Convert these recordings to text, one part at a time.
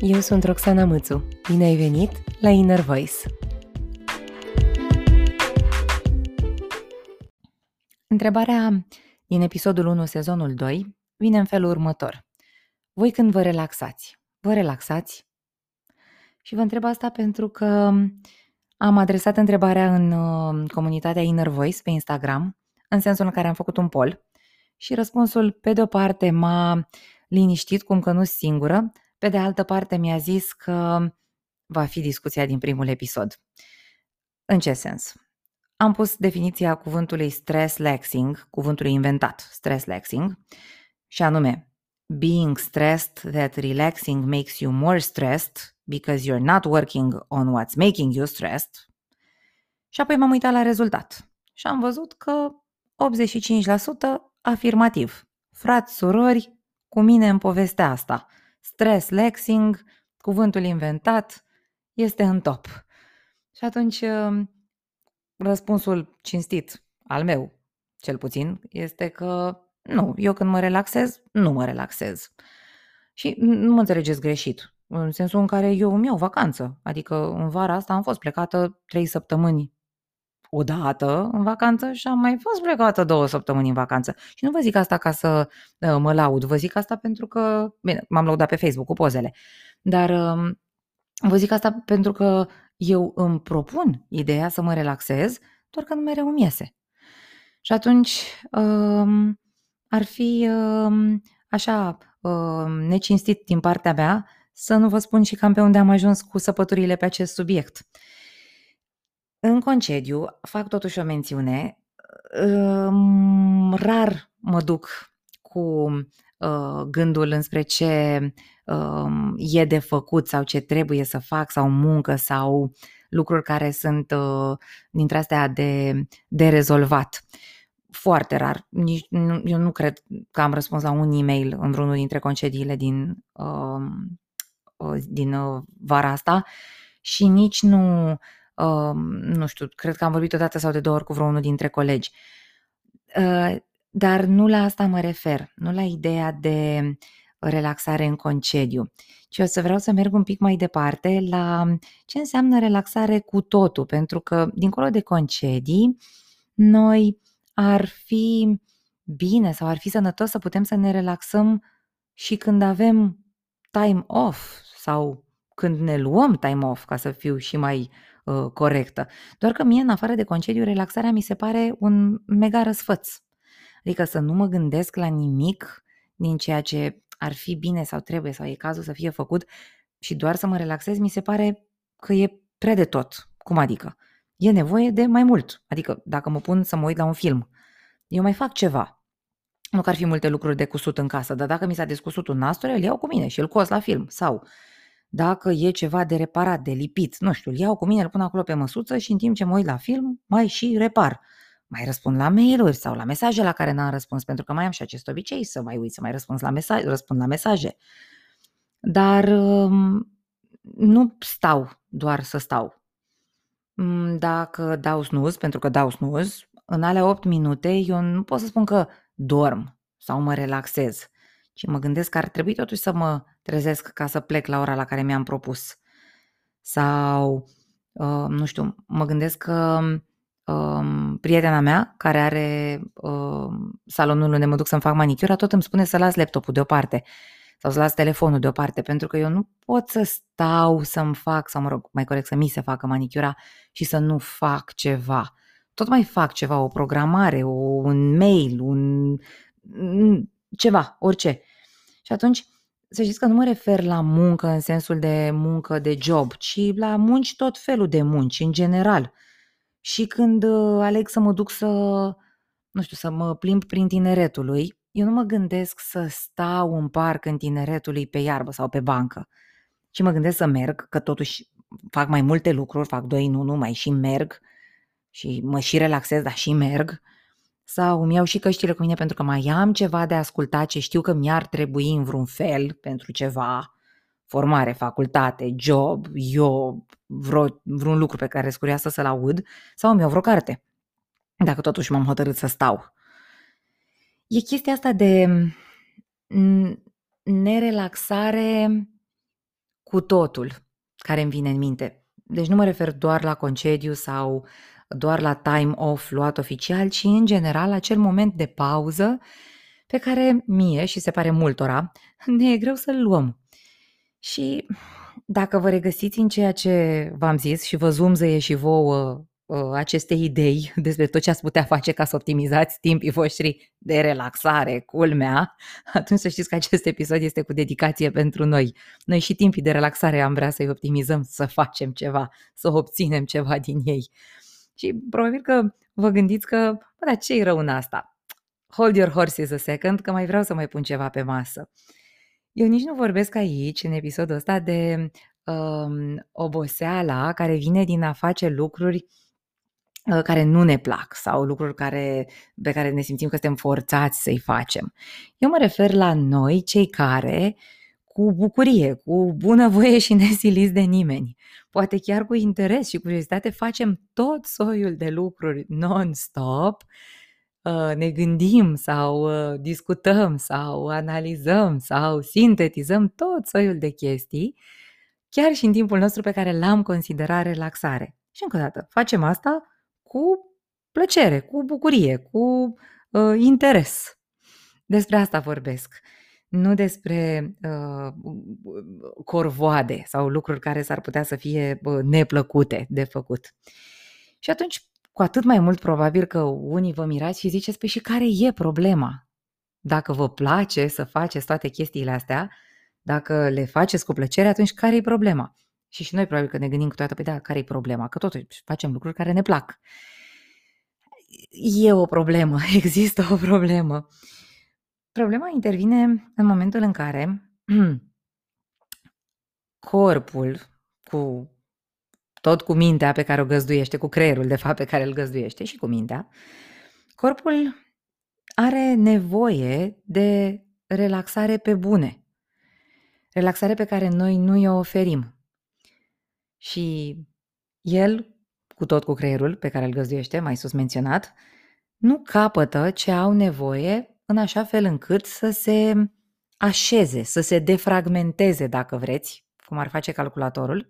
eu sunt Roxana Mățu. Bine ai venit la Inner Voice! Întrebarea din episodul 1, sezonul 2, vine în felul următor. Voi când vă relaxați, vă relaxați? Și vă întreb asta pentru că am adresat întrebarea în uh, comunitatea Inner Voice pe Instagram, în sensul în care am făcut un poll și răspunsul, pe de o parte, m-a liniștit, cum că nu sunt singură, pe de altă parte mi-a zis că va fi discuția din primul episod. În ce sens? Am pus definiția cuvântului stress laxing, cuvântului inventat, stress laxing, și anume, being stressed that relaxing makes you more stressed because you're not working on what's making you stressed. Și apoi m-am uitat la rezultat și am văzut că 85% afirmativ. Frați, surori, cu mine în povestea asta. Stress laxing, cuvântul inventat, este în top. Și atunci răspunsul cinstit al meu, cel puțin, este că nu, eu când mă relaxez, nu mă relaxez. Și nu mă înțelegeți greșit, în sensul în care eu îmi iau vacanță. Adică în vara asta am fost plecată trei săptămâni o dată în vacanță și am mai fost plecată două săptămâni în vacanță. Și nu vă zic asta ca să uh, mă laud, vă zic asta pentru că, bine, m-am laudat pe Facebook cu pozele, dar uh, vă zic asta pentru că eu îmi propun ideea să mă relaxez, doar că nu mereu îmi iese. Și atunci uh, ar fi uh, așa uh, necinstit din partea mea să nu vă spun și cam pe unde am ajuns cu săpăturile pe acest subiect. În concediu, fac totuși o mențiune, rar mă duc cu uh, gândul înspre ce um, e de făcut sau ce trebuie să fac sau muncă sau lucruri care sunt uh, dintre astea de, de rezolvat. Foarte rar. Nici, nu, eu nu cred că am răspuns la un e-mail în vreunul dintre concediile din, um, uh, din uh, vara asta și nici nu nu știu, cred că am vorbit odată sau de două ori cu vreunul dintre colegi. Uh, dar nu la asta mă refer, nu la ideea de relaxare în concediu, ci o să vreau să merg un pic mai departe la ce înseamnă relaxare cu totul, pentru că dincolo de concedii, noi ar fi bine sau ar fi sănătos să putem să ne relaxăm și când avem time off sau când ne luăm time off, ca să fiu și mai uh, corectă. Doar că mie, în afară de concediu, relaxarea mi se pare un mega răsfăț. Adică să nu mă gândesc la nimic din ceea ce ar fi bine sau trebuie sau e cazul să fie făcut și doar să mă relaxez, mi se pare că e prea de tot. Cum adică? E nevoie de mai mult. Adică dacă mă pun să mă uit la un film, eu mai fac ceva. Nu că ar fi multe lucruri de cusut în casă, dar dacă mi s-a descusut un nasture, îl iau cu mine și îl cos la film. Sau dacă e ceva de reparat, de lipit, nu știu, îl iau cu mine, îl pun acolo pe măsuță și în timp ce mă uit la film, mai și repar. Mai răspund la mail-uri sau la mesaje la care n-am răspuns, pentru că mai am și acest obicei să mai uit să mai răspund la, mesaje, răspund la mesaje. Dar um, nu stau doar să stau. Mm, dacă dau snuz, pentru că dau snuz, în alea 8 minute eu nu pot să spun că dorm sau mă relaxez și mă gândesc că ar trebui totuși să mă trezesc ca să plec la ora la care mi-am propus. Sau, uh, nu știu, mă gândesc că uh, prietena mea, care are uh, salonul unde mă duc să-mi fac manicura, tot îmi spune să las laptopul deoparte sau să las telefonul deoparte, pentru că eu nu pot să stau să-mi fac, sau mă rog, mai corect să mi se facă manicura și să nu fac ceva. Tot mai fac ceva, o programare, o, un mail, un ceva, orice. Și atunci, să știți că nu mă refer la muncă în sensul de muncă de job, ci la munci tot felul de munci, în general. Și când uh, aleg să mă duc să, nu știu, să mă plimb prin tineretului, eu nu mă gândesc să stau în parc în tineretului pe iarbă sau pe bancă, ci mă gândesc să merg, că totuși fac mai multe lucruri, fac doi în unu, mai și merg și mă și relaxez, dar și merg sau îmi iau și căștile cu mine pentru că mai am ceva de ascultat ce știu că mi-ar trebui în vreun fel pentru ceva, formare, facultate, job, eu, vreo, vreun lucru pe care sunt curioasă să-l aud, sau îmi iau vreo carte, dacă totuși m-am hotărât să stau. E chestia asta de nerelaxare cu totul care îmi vine în minte. Deci nu mă refer doar la concediu sau doar la time off luat oficial, ci în general acel moment de pauză pe care mie și se pare multora ne e greu să-l luăm. Și dacă vă regăsiți în ceea ce v-am zis și vă zumzăie și vouă uh, aceste idei despre tot ce ați putea face ca să optimizați timpii voștri de relaxare, culmea, atunci să știți că acest episod este cu dedicație pentru noi. Noi și timpii de relaxare am vrea să-i optimizăm, să facem ceva, să obținem ceva din ei. Și probabil că vă gândiți că, bă, dar ce-i rău în asta? Hold your horses a second, că mai vreau să mai pun ceva pe masă. Eu nici nu vorbesc aici, în episodul ăsta, de um, oboseala care vine din a face lucruri uh, care nu ne plac sau lucruri care, pe care ne simțim că suntem forțați să-i facem. Eu mă refer la noi, cei care, cu bucurie, cu bunăvoie și nesiliți de nimeni, poate chiar cu interes și curiozitate, facem tot soiul de lucruri non-stop Uh, ne gândim sau uh, discutăm sau analizăm sau sintetizăm tot soiul de chestii, chiar și în timpul nostru pe care l-am considerat relaxare. Și încă o dată, facem asta cu plăcere, cu bucurie, cu uh, interes. Despre asta vorbesc. Nu despre uh, corvoade sau lucruri care s-ar putea să fie uh, neplăcute de făcut. Și atunci cu atât mai mult probabil că unii vă mirați și ziceți, păi și care e problema? Dacă vă place să faceți toate chestiile astea, dacă le faceți cu plăcere, atunci care e problema? Și și noi probabil că ne gândim cu toată, pe păi da, care e problema? Că totuși facem lucruri care ne plac. E o problemă, există o problemă. Problema intervine în momentul în care corpul cu tot cu mintea pe care o găzduiește, cu creierul de fapt pe care îl găzduiește și cu mintea, corpul are nevoie de relaxare pe bune. Relaxare pe care noi nu i-o oferim. Și el, cu tot cu creierul pe care îl găzduiește, mai sus menționat, nu capătă ce au nevoie în așa fel încât să se așeze, să se defragmenteze, dacă vreți, cum ar face calculatorul,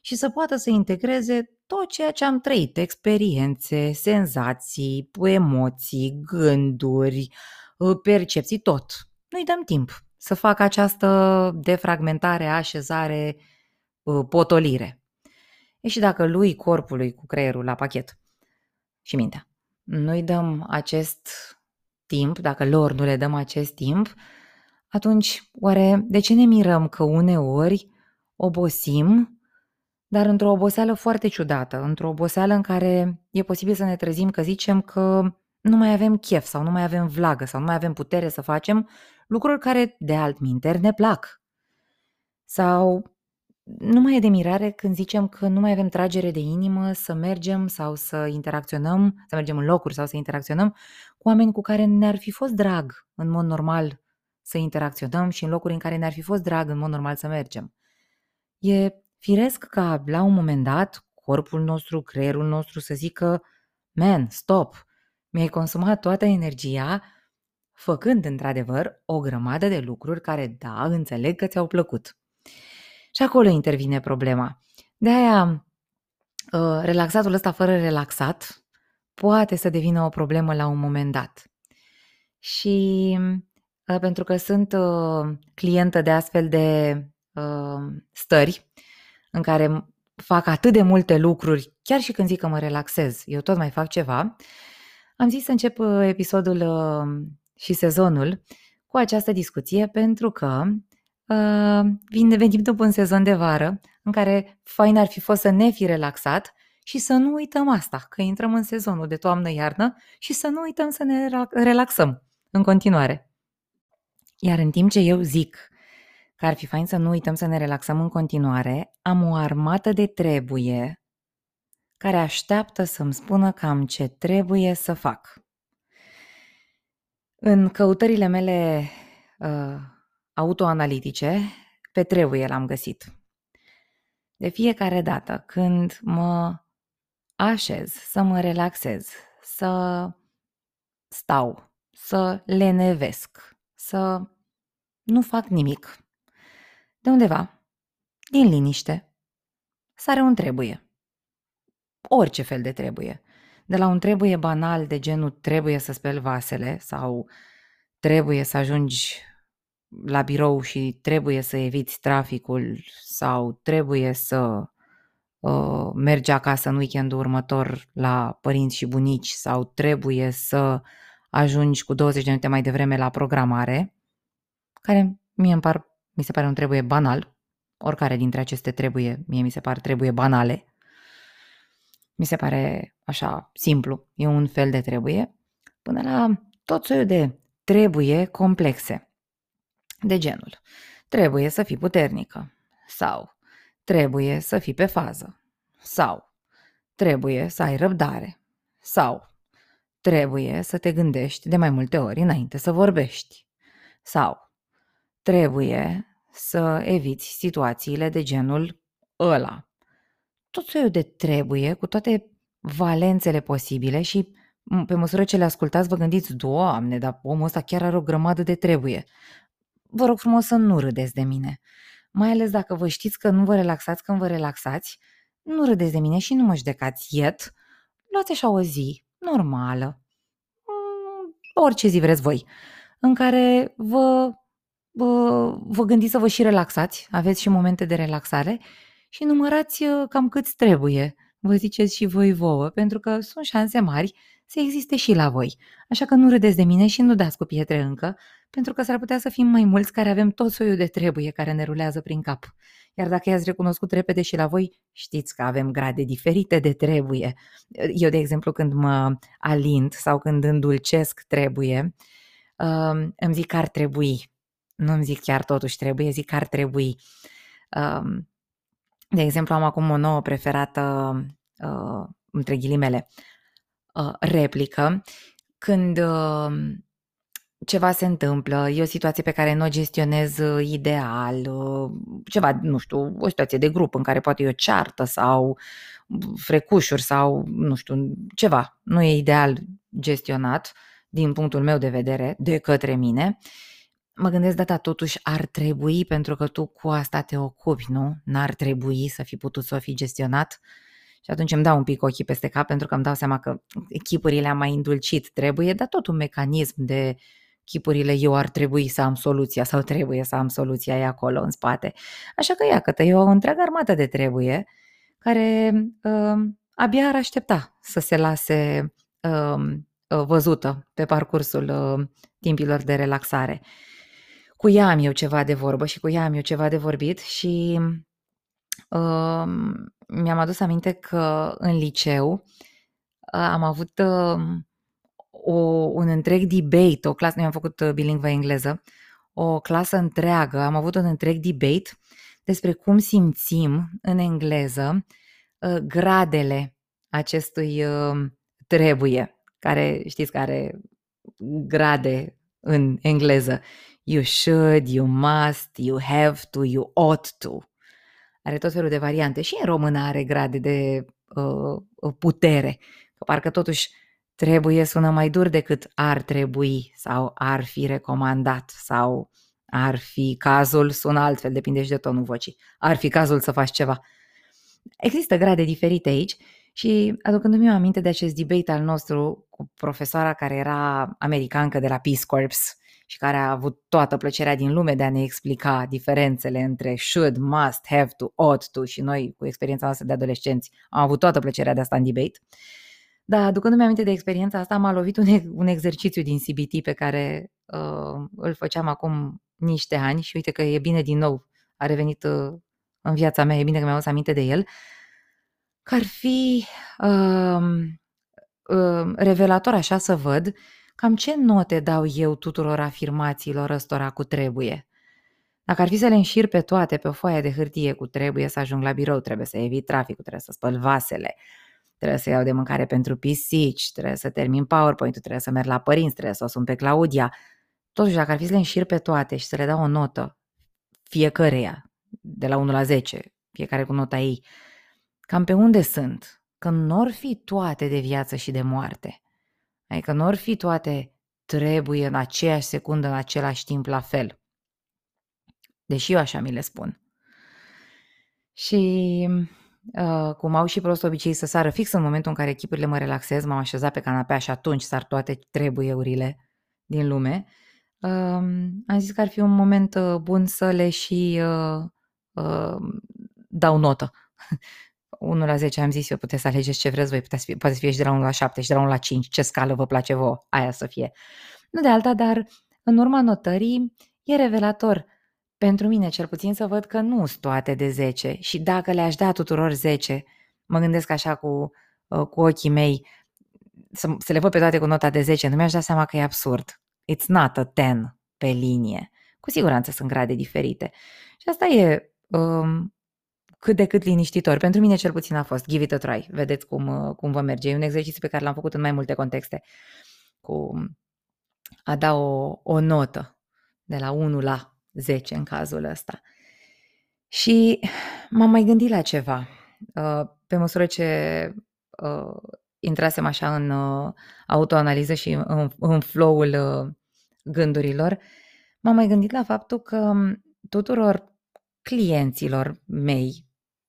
și să poată să integreze tot ceea ce am trăit, experiențe, senzații, emoții, gânduri, uh, percepții, tot. Nu-i dăm timp să facă această defragmentare, așezare, uh, potolire. E și dacă lui corpului cu creierul la pachet și mintea, nu-i dăm acest timp, dacă lor nu le dăm acest timp, atunci oare de ce ne mirăm că uneori obosim dar într-o oboseală foarte ciudată, într-o oboseală în care e posibil să ne trezim că zicem că nu mai avem chef sau nu mai avem vlagă sau nu mai avem putere să facem lucruri care de altminteri ne plac. Sau nu mai e de mirare când zicem că nu mai avem tragere de inimă să mergem sau să interacționăm, să mergem în locuri sau să interacționăm cu oameni cu care ne-ar fi fost drag în mod normal să interacționăm și în locuri în care ne-ar fi fost drag în mod normal să mergem. E firesc ca la un moment dat corpul nostru, creierul nostru să zică man, stop, mi-ai consumat toată energia făcând într-adevăr o grămadă de lucruri care, da, înțeleg că ți-au plăcut. Și acolo intervine problema. De aia, ă, relaxatul ăsta fără relaxat poate să devină o problemă la un moment dat. Și ă, pentru că sunt ă, clientă de astfel de stări, în care fac atât de multe lucruri, chiar și când zic că mă relaxez, eu tot mai fac ceva, am zis să încep uh, episodul uh, și sezonul cu această discuție pentru că uh, vine, venim după un sezon de vară în care fain ar fi fost să ne fi relaxat și să nu uităm asta, că intrăm în sezonul de toamnă-iarnă și să nu uităm să ne relaxăm în continuare. Iar în timp ce eu zic că ar fi fain să nu uităm să ne relaxăm în continuare, am o armată de trebuie care așteaptă să-mi spună cam ce trebuie să fac. În căutările mele uh, autoanalitice, pe trebuie l-am găsit. De fiecare dată când mă așez să mă relaxez, să stau, să lenevesc, să nu fac nimic, de undeva, din liniște, sare un trebuie. Orice fel de trebuie. De la un trebuie banal de genul trebuie să speli vasele sau trebuie să ajungi la birou și trebuie să eviți traficul sau trebuie să uh, mergi acasă în weekendul următor la părinți și bunici sau trebuie să ajungi cu 20 de minute mai devreme la programare, care mie îmi par, mi se pare un trebuie banal, oricare dintre aceste trebuie, mie mi se par trebuie banale, mi se pare așa simplu, e un fel de trebuie, până la tot soiul de trebuie complexe. De genul, trebuie să fii puternică. Sau trebuie să fii pe fază. Sau trebuie să ai răbdare. Sau trebuie să te gândești de mai multe ori înainte să vorbești. Sau trebuie să eviți situațiile de genul ăla. Tot soiul de trebuie, cu toate valențele posibile și pe măsură ce le ascultați vă gândiți, Doamne, dar omul ăsta chiar are o grămadă de trebuie. Vă rog frumos să nu râdeți de mine. Mai ales dacă vă știți că nu vă relaxați când vă relaxați, nu râdeți de mine și nu mă judecați iet. Luați așa o zi normală, mm, orice zi vreți voi, în care vă vă, vă gândiți să vă și relaxați, aveți și momente de relaxare și numărați uh, cam câți trebuie, vă ziceți și voi vouă, pentru că sunt șanse mari să existe și la voi. Așa că nu râdeți de mine și nu dați cu pietre încă, pentru că s-ar putea să fim mai mulți care avem tot soiul de trebuie care ne rulează prin cap. Iar dacă i-ați recunoscut repede și la voi, știți că avem grade diferite de trebuie. Eu, de exemplu, când mă alint sau când îndulcesc trebuie, uh, îmi zic că ar trebui nu îmi zic chiar totuși trebuie, zic că ar trebui. Um, de exemplu, am acum o nouă preferată, uh, între ghilimele, uh, replică, când uh, ceva se întâmplă, e o situație pe care nu o gestionez ideal, ceva, nu știu, o situație de grup în care poate e o ceartă sau frecușuri sau, nu știu, ceva, nu e ideal gestionat din punctul meu de vedere de către mine mă gândesc, data totuși ar trebui, pentru că tu cu asta te ocupi, nu? N-ar trebui să fi putut să o fi gestionat? Și atunci îmi dau un pic ochii peste cap pentru că îmi dau seama că chipurile am mai îndulcit, trebuie, dar tot un mecanism de chipurile eu ar trebui să am soluția sau trebuie să am soluția e acolo în spate. Așa că ia că e o întreagă armată de trebuie care uh, abia ar aștepta să se lase uh, văzută pe parcursul uh, timpilor de relaxare cu ea am eu ceva de vorbă și cu ea am eu ceva de vorbit și uh, mi-am adus aminte că în liceu uh, am avut uh, o, un întreg debate, o clasă, noi am făcut uh, bilingvă engleză, o clasă întreagă, am avut un întreg debate despre cum simțim în engleză uh, gradele acestui uh, trebuie, care știți care grade în engleză. You should, you must, you have to, you ought to. Are tot felul de variante. Și în română are grade de uh, putere, că parcă totuși trebuie sună mai dur decât ar trebui sau ar fi recomandat sau ar fi cazul, sună altfel, depinde și de tonul vocii. Ar fi cazul să faci ceva. Există grade diferite aici și aducându-mi aminte de acest debate al nostru cu profesoara care era americancă de la Peace Corps, și care a avut toată plăcerea din lume de a ne explica diferențele între should, must, have to, ought to și noi cu experiența noastră de adolescenți am avut toată plăcerea de asta în debate. Dar aducându-mi aminte de experiența asta, m-a lovit un, un exercițiu din CBT pe care uh, îl făceam acum niște ani și uite că e bine din nou, a revenit uh, în viața mea, e bine că mi-am adus aminte de el, că ar fi uh, uh, revelator așa să văd cam ce note dau eu tuturor afirmațiilor ăstora cu trebuie? Dacă ar fi să le înșir pe toate pe o foaie de hârtie cu trebuie să ajung la birou, trebuie să evit traficul, trebuie să spăl vasele, trebuie să iau de mâncare pentru pisici, trebuie să termin PowerPoint-ul, trebuie să merg la părinți, trebuie să o sun pe Claudia. Totuși, dacă ar fi să le înșir pe toate și să le dau o notă fiecăreia, de la 1 la 10, fiecare cu nota ei, cam pe unde sunt? Că nu or fi toate de viață și de moarte. Adică nu or fi toate trebuie în aceeași secundă, în același timp, la fel. Deși eu așa mi le spun. Și uh, cum au și prost obicei să sară fix în momentul în care echipurile mă relaxez, m-am așezat pe canapea și atunci sar toate trebuieurile din lume, uh, am zis că ar fi un moment uh, bun să le și uh, uh, dau notă. 1 la 10 am zis eu, puteți să alegeți ce vreți voi, puteți fi, poate să fie și de la 1 la 7 și de la 1 la 5, ce scală vă place vouă, aia să fie. Nu de alta, dar în urma notării e revelator pentru mine cel puțin să văd că nu sunt toate de 10 și dacă le-aș da tuturor 10, mă gândesc așa cu, uh, cu ochii mei, să, să le văd pe toate cu nota de 10, nu mi-aș da seama că e absurd. It's not a 10 pe linie. Cu siguranță sunt grade diferite. Și asta e um, cât de cât liniștitor. Pentru mine cel puțin a fost. Give it a try. Vedeți cum, uh, cum vă merge. E un exercițiu pe care l-am făcut în mai multe contexte. Cu a da o, o notă de la 1 la 10 în cazul ăsta. Și m-am mai gândit la ceva. Uh, pe măsură ce uh, intrasem așa în autoanaliză și în, în flow-ul gândurilor, m-am mai gândit la faptul că tuturor clienților mei,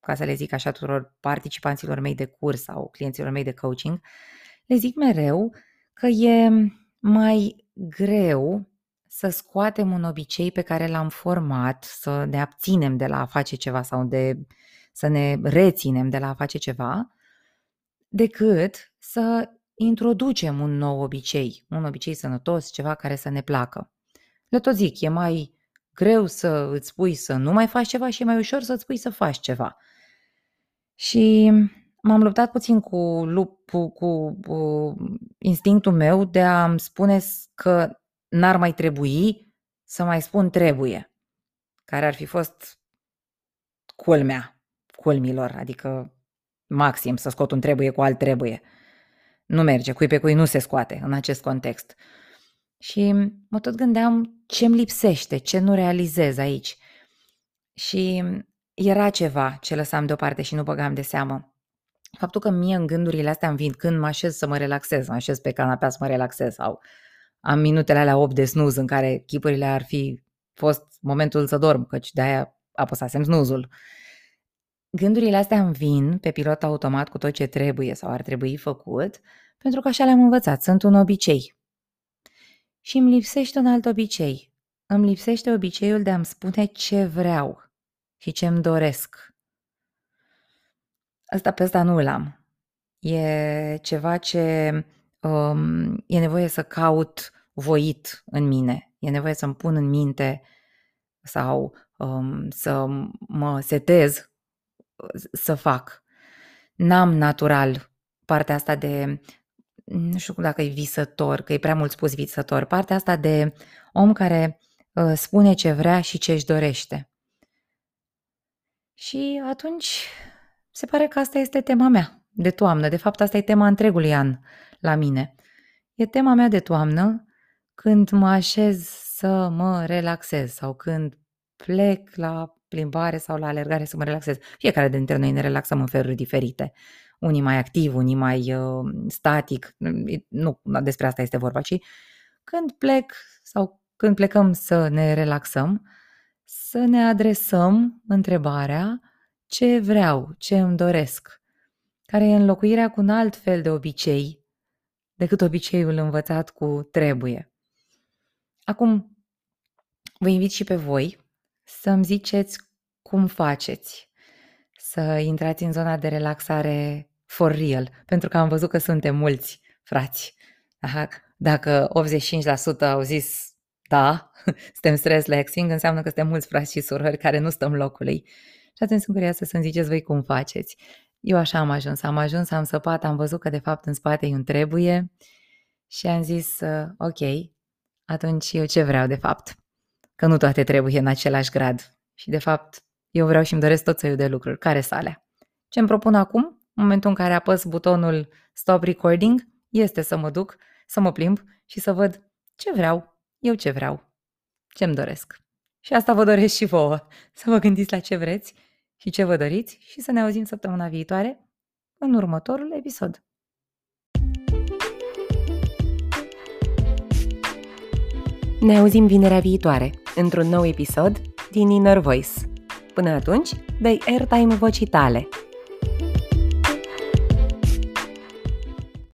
ca să le zic așa tuturor participanților mei de curs sau clienților mei de coaching, le zic mereu că e mai greu să scoatem un obicei pe care l-am format, să ne abținem de la a face ceva sau de să ne reținem de la a face ceva, decât să introducem un nou obicei, un obicei sănătos, ceva care să ne placă. Le tot zic, e mai greu să îți spui să nu mai faci ceva și e mai ușor să îți spui să faci ceva. Și m-am luptat puțin cu, lup, cu, cu, cu instinctul meu de a-mi spune că n-ar mai trebui să mai spun trebuie, care ar fi fost culmea culmilor, adică maxim să scot un trebuie cu alt trebuie. Nu merge, cui pe cui nu se scoate în acest context. Și mă tot gândeam ce îmi lipsește, ce nu realizez aici. Și era ceva ce lăsam deoparte și nu băgam de seamă. Faptul că mie în gândurile astea îmi vin când mă așez să mă relaxez, mă așez pe canapea să mă relaxez sau am minutele alea 8 de snuz în care chipurile ar fi fost momentul să dorm, căci de-aia apăsasem snuzul. Gândurile astea îmi vin pe pilot automat cu tot ce trebuie sau ar trebui făcut, pentru că așa le-am învățat, sunt un obicei. Și îmi lipsește un alt obicei. Îmi lipsește obiceiul de a-mi spune ce vreau și ce îmi doresc. Asta pe asta nu l-am. E ceva ce um, e nevoie să caut voit în mine. E nevoie să-mi pun în minte sau um, să mă setez să fac. N-am natural partea asta de nu știu dacă e visător, că e prea mult spus visător, partea asta de om care uh, spune ce vrea și ce își dorește. Și atunci se pare că asta este tema mea de toamnă. De fapt, asta e tema întregului an la mine. E tema mea de toamnă când mă așez să mă relaxez sau când plec la plimbare sau la alergare să mă relaxez. Fiecare dintre noi ne relaxăm în feluri diferite unii mai activ, unii mai uh, static, nu despre asta este vorba, ci când plec sau când plecăm să ne relaxăm, să ne adresăm întrebarea ce vreau, ce îmi doresc, care e înlocuirea cu un alt fel de obicei decât obiceiul învățat cu trebuie. Acum, vă invit și pe voi să-mi ziceți cum faceți să intrați în zona de relaxare for real, pentru că am văzut că suntem mulți frați. Aha, dacă 85% au zis da, suntem stress relaxing, înseamnă că suntem mulți frați și surori care nu stăm locului. Și atunci sunt curioasă să-mi ziceți voi cum faceți. Eu așa am ajuns, am ajuns, am săpat, am văzut că de fapt în spate e un trebuie și am zis, uh, ok, atunci eu ce vreau de fapt? Că nu toate trebuie în același grad. Și de fapt, eu vreau și îmi doresc tot soiul de lucruri. Care sale? Ce îmi propun acum? În momentul în care apăs butonul Stop Recording, este să mă duc, să mă plimb și să văd ce vreau, eu ce vreau, ce-mi doresc. Și asta vă doresc și vouă, să vă gândiți la ce vreți și ce vă doriți și să ne auzim săptămâna viitoare în următorul episod. Ne auzim vinerea viitoare într-un nou episod din Inner Voice Până atunci, dai airtime vocii tale.